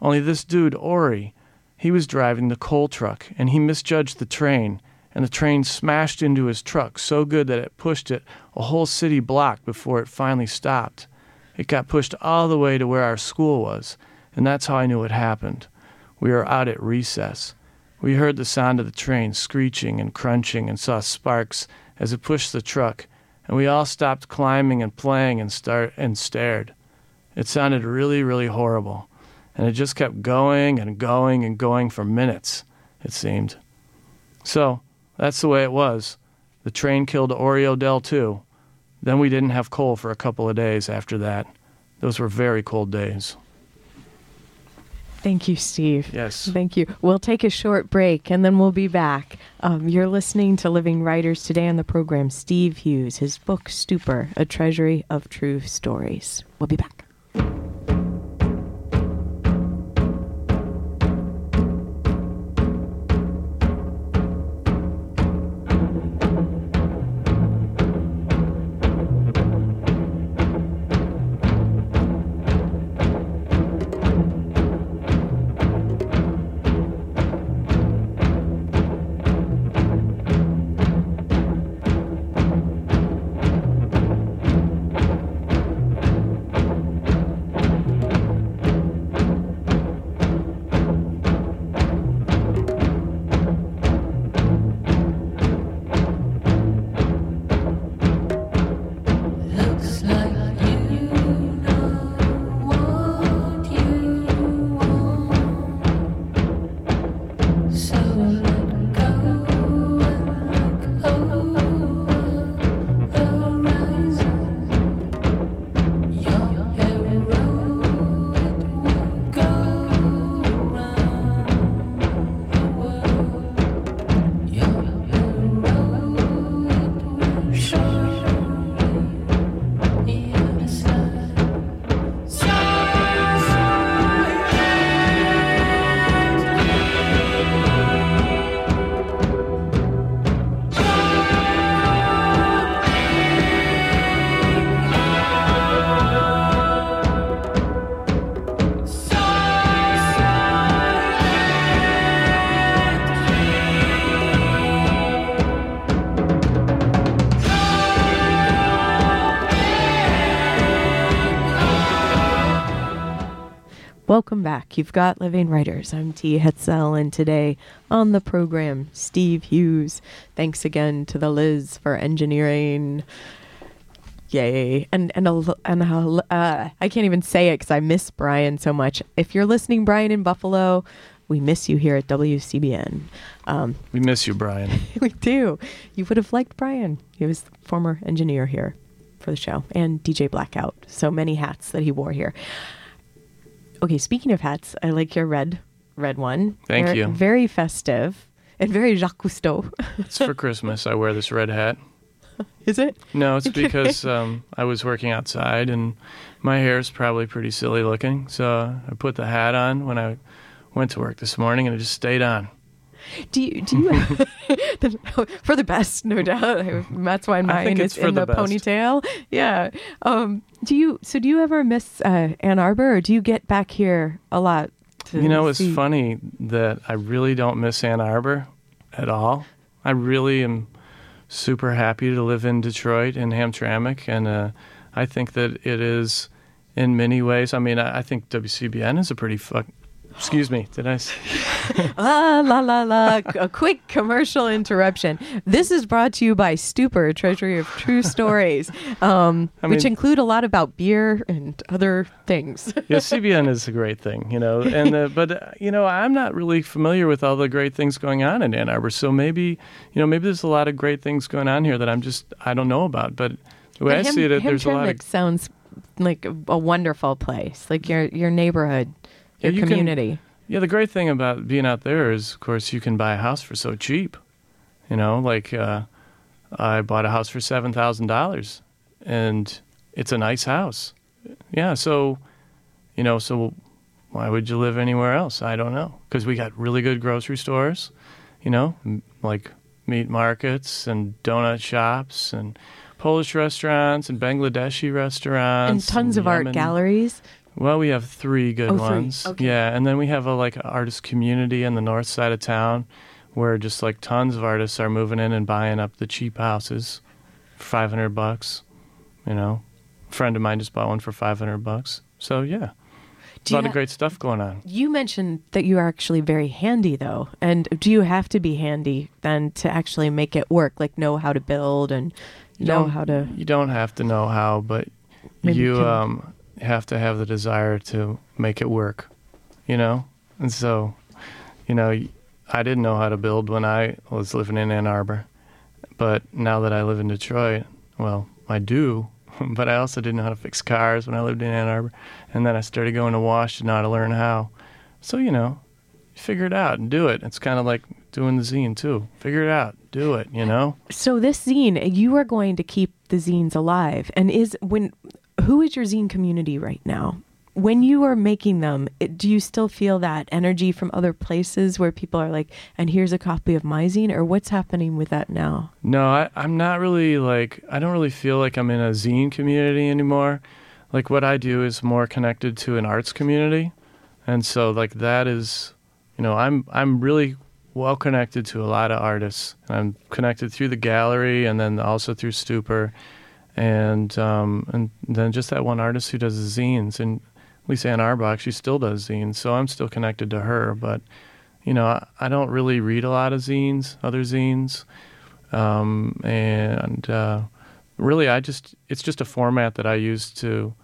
Only this dude, Ori, he was driving the coal truck, and he misjudged the train, and the train smashed into his truck so good that it pushed it a whole city block before it finally stopped. It got pushed all the way to where our school was, and that's how I knew it happened. We were out at recess. We heard the sound of the train screeching and crunching and saw sparks as it pushed the truck, and we all stopped climbing and playing and start and stared. It sounded really, really horrible, and it just kept going and going and going for minutes, it seemed. So, that's the way it was. The train killed Oreo Del too. Then we didn't have coal for a couple of days after that. Those were very cold days. Thank you, Steve. Yes. Thank you. We'll take a short break and then we'll be back. Um, you're listening to Living Writers today on the program. Steve Hughes, his book Stupor, A Treasury of True Stories. We'll be back. Welcome back. You've got Living Writers. I'm T. Hetzel, and today on the program, Steve Hughes. Thanks again to the Liz for engineering. Yay! And and a, and a, uh, I can't even say it because I miss Brian so much. If you're listening, Brian in Buffalo, We miss you here at WCBN. Um, We miss you, Brian. we do. You would have liked Brian. He was the former engineer here for the show and DJ Blackout. So many hats that he wore here. Okay, speaking of hats, I like your red red one. Thank Very- you. Very festive and very Jacques Cousteau. It's for Christmas. I wear this red hat. Is it? No, it's because um, I was working outside and my hair is probably pretty silly looking. So I put the hat on when I went to work this morning and it just stayed on. Do you do you for the best, no doubt. That's why mine is in the the, ponytail. Yeah. Um, do you? So do you ever miss uh, Ann Arbor, or do you get back here a lot? To You know, it's funny that I really don't miss Ann Arbor at all. I really am super happy to live in Detroit and Hamtramck, and uh, I think that it is in many ways. I mean, I, I think WCBN is a pretty fuck. Excuse me, did I? Ah, la la la. A quick commercial interruption. This is brought to you by Stupor, Treasury of True Stories, um, I which include a lot about beer and other things. yeah, CBN is a great thing, you know. And uh, but uh, you know, I'm not really familiar with all the great things going on in Ann Arbor. So maybe you know, maybe there's a lot of great things going on here that I'm just I don't know about. But the way I Ham- see it, there's a lot of sounds like a, a wonderful place, like your your neighborhood, Yeah, your you can- community. Yeah, the great thing about being out there is, of course, you can buy a house for so cheap. You know, like uh, I bought a house for seven thousand dollars, and it's a nice house. Yeah, so you know, so why would you live anywhere else? I don't know, because we got really good grocery stores. You know, like meat markets and donut shops and Polish restaurants and Bangladeshi restaurants and tons of art galleries. Well, we have three good Oh, three. ones. Okay. Yeah, and then we have a like artist community in the north side of town, where just like tons of artists are moving in and buying up the cheap houses, for five hundred bucks. You know, a friend of mine just bought one for five hundred bucks. So yeah, a Do you lot ha- of great stuff going on. You mentioned that you are actually very handy, though. And do you have to be handy then to actually make it work? Like know how to build and You know how to. You don't have to know how, but Maybe you um, have to have the desire to make it work. You know, and so, you know, I didn't know how to build when I was living in Ann Arbor, but now that I live in Detroit, well, I do. But I also didn't know how to fix cars when I lived in Ann Arbor, and then I started going to Washtenaw to learn how. So you know, figure it out and do it. It's kind of like doing the zine too. Figure it out, do it. You know. So this zine, you are going to keep the zines alive. And is when who is your zine community right now? When you are making them, it, do you still feel that energy from other places where people are like, "And here's a copy of my zine," or what's happening with that now? No, I, I'm not really like I don't really feel like I'm in a zine community anymore. Like what I do is more connected to an arts community, and so like that is, you know, I'm I'm really well connected to a lot of artists. I'm connected through the gallery and then also through Stupor, and um, and then just that one artist who does the zines and Lisa Anne Auerbach, she still does zines, so I'm still connected to her. But you know, I, I don't really read a lot of zines, other zines um, and uh, really I just it's just a format that I use to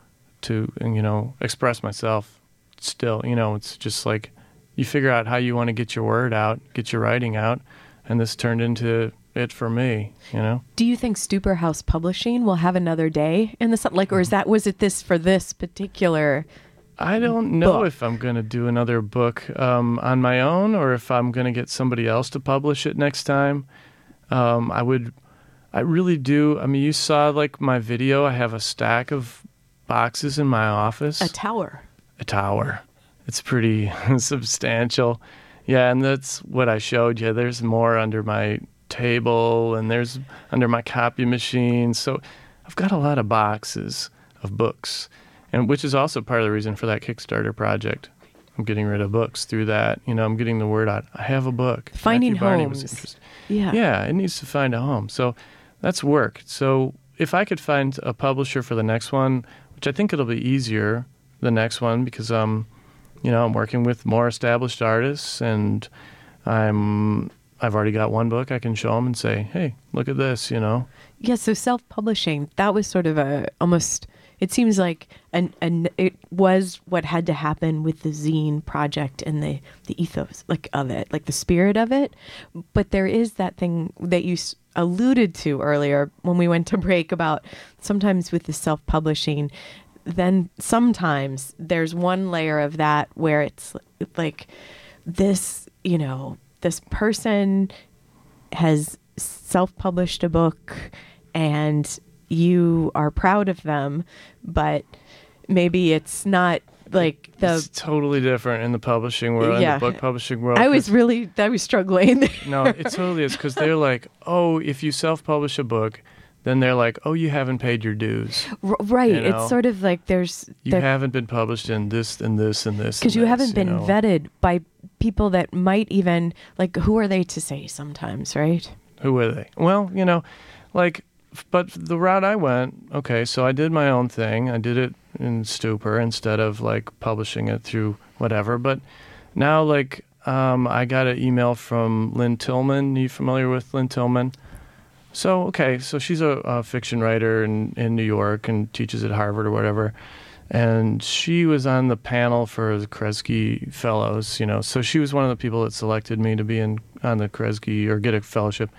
to you know express myself still you know it's just like you figure out how you want to get your word out get your writing out and this turned into it for me you know Do you think Stupor House Publishing will have another day in the sun? Like, or is that was it this for this particular? I don't know book. if I'm going to do another book um, on my own or if I'm going to get somebody else to publish it next time. Um, I would, I really do. I mean, you saw like my video. I have a stack of boxes in my office. A tower. a tower. It's pretty substantial. Yeah, and that's what I showed you. There's more under my table and there's under my copy machine. So I've got a lot of boxes of books, and which is also part of the reason for that Kickstarter project. I'm getting rid of books through that. You know, I'm getting the word out. I have a book. Finding Matthew homes. Yeah. Yeah, it needs to find a home. So that's work. So if I could find a publisher for the next one, which I think it'll be easier the next one because um, you know, I'm working with more established artists and I'm I've already got one book I can show them and say, "Hey, look at this," you know. Yeah, so self-publishing, that was sort of a almost it seems like and an it was what had to happen with the zine project and the the ethos like of it, like the spirit of it. But there is that thing that you alluded to earlier when we went to break about sometimes with the self publishing. Then sometimes there's one layer of that where it's like this, you know, this person has self published a book and you are proud of them, but maybe it's not like the. it's totally different in the publishing world, Yeah. in the book publishing world. I was really, I was struggling. no, it totally is because they're like, oh, if you self-publish a book, then they're like, oh, you haven't paid your dues. R- right. You know? It's sort of like there's. You haven't been published in this and this and this. Because you this, haven't been know? vetted by people that might even, like, who are they to say sometimes, right? Who are they? Well, you know, like, but the route I went, okay, so I did my own thing. I did it in Stupor instead of like publishing it through whatever. But now, like, um, I got an email from Lynne Tillman. you familiar with Lynne Tillman? So, okay, so she's a, a fiction writer in, in New York and teaches at Harvard or whatever. And she was on the panel for the Kresge Fellows, you know. So she was one of the people that selected me to be in on the Kresge or get a fellowship.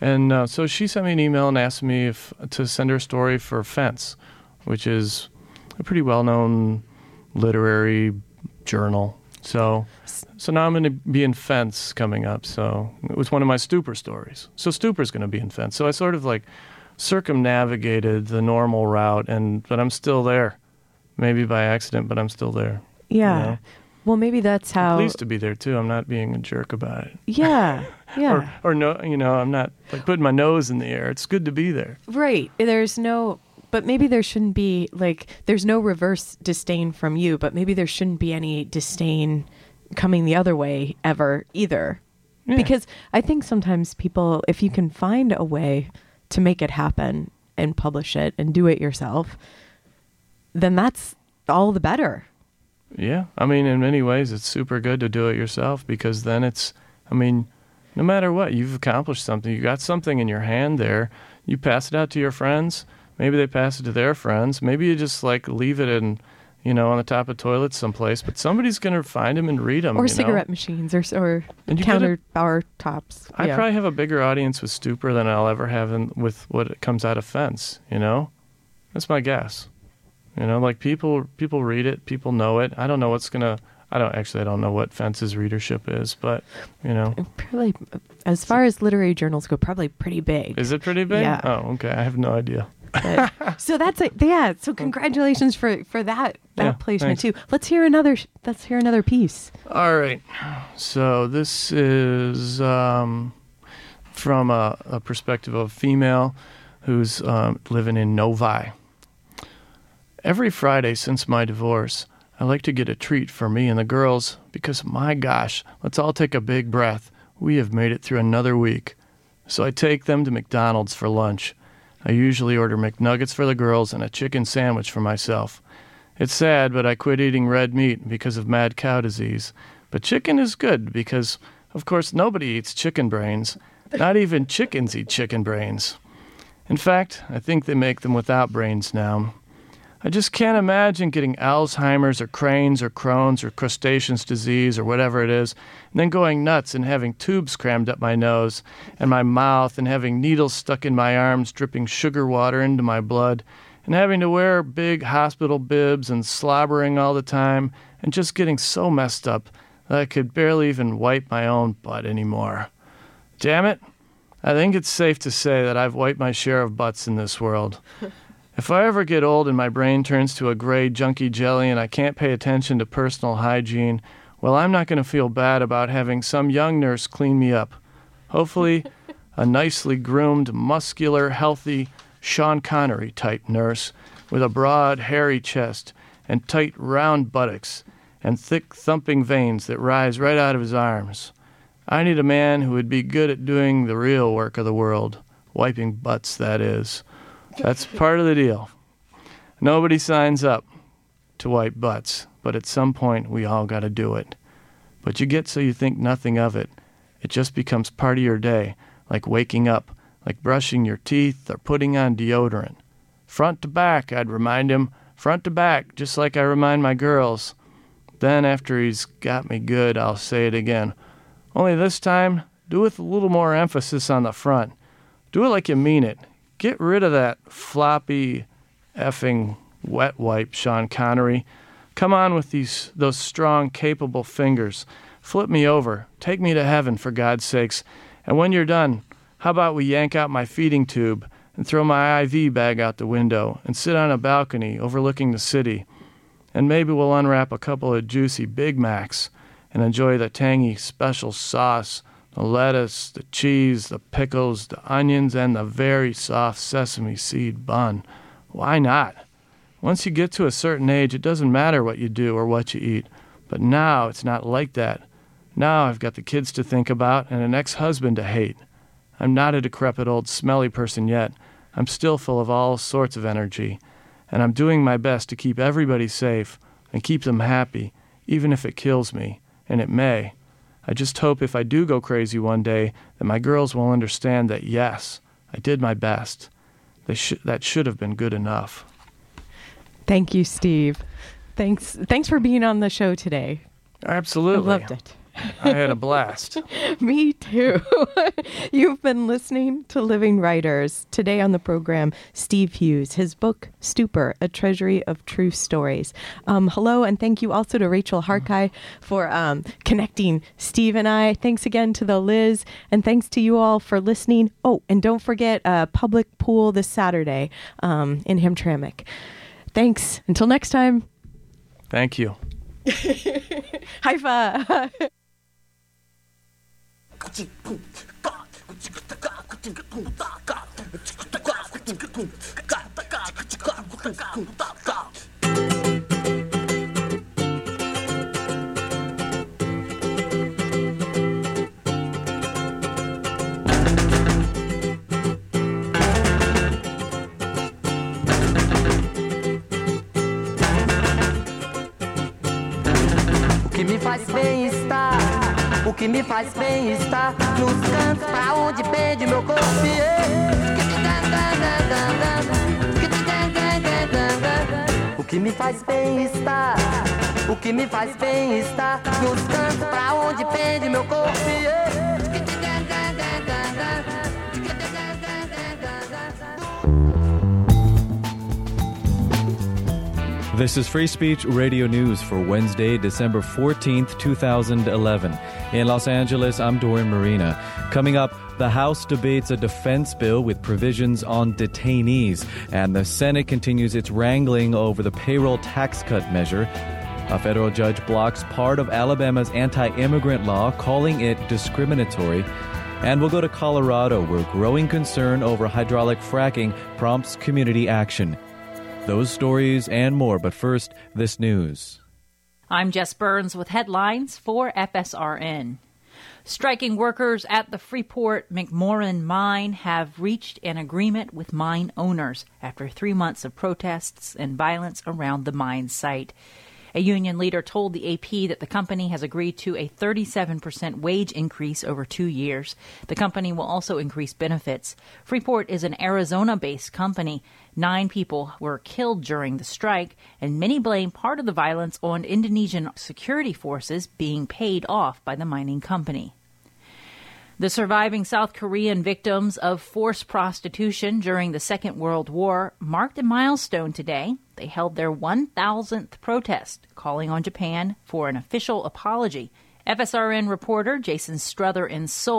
And uh, so she sent me an email and asked me if to send her a story for Fence, which is a pretty well-known literary journal. So, so now I'm going to be in Fence coming up. So it was one of my Stupor stories. So Stupor's going to be in Fence. So I sort of like circumnavigated the normal route, and but I'm still there. Maybe by accident, but I'm still there. Yeah. know? Well, maybe that's I'm how. pleased to be there too. I'm not being a jerk about it. Yeah. Yeah. Or, or no, you know, I'm not like putting my nose in the air. It's good to be there. Right. There's no, but maybe there shouldn't be like, there's no reverse disdain from you, but maybe there shouldn't be any disdain coming the other way ever either. Yeah. Because I think sometimes people, if you can find a way to make it happen and publish it and do it yourself, then that's all the better. Yeah, I mean, in many ways, it's super good to do it yourself because then it's, I mean, no matter what, you've accomplished something. You got something in your hand there. You pass it out to your friends. Maybe they pass it to their friends. Maybe you just like leave it in, you know, on the top of toilets someplace. But somebody's gonna find them and read them. Or cigarette machines or, or And counter power tops. I Yeah. probably have a bigger audience with Stupor than I'll ever have in, with what comes out of Fence. You know, that's my guess. You know, like people people read it, people know it. I don't know what's gonna. I don't actually. I don't know what Fence's readership is, but you know, uh, Probably, as far as literary journals go, probably pretty big. is it pretty big? Yeah. Oh, okay. I have no idea. But- so that's it. Yeah. So congratulations for for that that Yeah, placement thanks. too. Let's hear another. Let's hear another piece. All right. So this is um, from a, a perspective of a female who's um, living in Novi. Every Friday since my divorce, I like to get a treat for me and the girls because, my gosh, let's all take a big breath. We have made it through another week. So I take them to McDonald's for lunch. I usually order McNuggets for the girls and a chicken sandwich for myself. It's sad, but I quit eating red meat because of mad cow disease. But chicken is good because, of course, nobody eats chicken brains. Not even chickens eat chicken brains. In fact, I think they make them without brains now. I just can't imagine getting Alzheimer's or Crane's or Crohn's or crustaceans disease or whatever it is, and then going nuts and having tubes crammed up my nose and my mouth and having needles stuck in my arms dripping sugar water into my blood and having to wear big hospital bibs and slobbering all the time and just getting so messed up that I could barely even wipe my own butt anymore. Damn it. I think it's safe to say that I've wiped my share of butts in this world. If I ever get old and my brain turns to a gray, junky jelly and I can't pay attention to personal hygiene, well, I'm not going to feel bad about having some young nurse clean me up. Hopefully, a nicely groomed, muscular, healthy, Sean Connery type nurse with a broad, hairy chest and tight, round buttocks and thick, thumping veins that rise right out of his arms. I need a man who would be good at doing the real work of the world, wiping butts, that is. That's part of the deal. Nobody signs up to wipe butts, but at some point we all got to do it. But you get so you think nothing of it. It just becomes part of your day, like waking up, like brushing your teeth or putting on deodorant. Front to back, I'd remind him, front to back, just like I remind my girls. Then, after he's got me good, I'll say it again. Only this time, do it with a little more emphasis on the front. Do it like you mean it. Get rid of that floppy, effing wet wipe, Sean Connery. Come on with these those strong, capable fingers. Flip me over. Take me to heaven, for God's sakes. And when you're done, how about we yank out my feeding tube and throw my IV bag out the window and sit on a balcony overlooking the city? And maybe we'll unwrap a couple of juicy Big Macs and enjoy the tangy special sauce, the lettuce, the cheese, the pickles, the onions, and the very soft sesame seed bun. Why not? Once you get to a certain age, it doesn't matter what you do or what you eat. But now it's not like that. Now I've got the kids to think about and an ex husband to hate. I'm not a decrepit old smelly person yet. I'm still full of all sorts of energy. And I'm doing my best to keep everybody safe and keep them happy, even if it kills me. And it may. I just hope if I do go crazy one day that my girls will understand that yes, I did my best. They sh- that should have been good enough. Thank you, Steve. Thanks. Thanks for being on the show today. Absolutely. I loved it. I had a blast. Me too. You've been listening to Living Writers. Today on the program, Steve Hughes, his book, Stupor, A Treasury of True Stories. Um, hello, and thank you also to Rachel Harkai for um, connecting Steve and I. Thanks again to the Liz, and thanks to you all for listening. Oh, and don't forget a public pool this Saturday um, in Hamtramck. Thanks. Until next time. Thank you. High five. O que me faz bem estar nos cantos pra onde pende meu corpo. O que me faz bem estar, o que me faz bem estar nos cantos pra onde pende meu corpo. This is Free Speech Radio News for Wednesday, December 14th, 2011. In Los Angeles, I'm Dorian Merina. Coming up, the House debates a defense bill with provisions on detainees, and the Senate continues its wrangling over the payroll tax cut measure. A federal judge blocks part of Alabama's anti immigrant law, calling it discriminatory. And we'll go to Colorado, where growing concern over hydraulic fracking prompts community action. Those stories and more, but first, this news. I'm Jess Burns with headlines for FSRN. Striking workers at the Freeport McMoran mine have reached an agreement with mine owners after three months of protests and violence around the mine site. A union leader told the AP that the company has agreed to a 37% wage increase over two years. The company will also increase benefits. Freeport is an Arizona based company. Nine people were killed during the strike, and many blame part of the violence on Indonesian security forces being paid off by the mining company. The surviving South Korean victims of forced prostitution during the Second World War marked a milestone today. They held their 1,000th protest, calling on Japan for an official apology. FSRN reporter Jason Strother in Seoul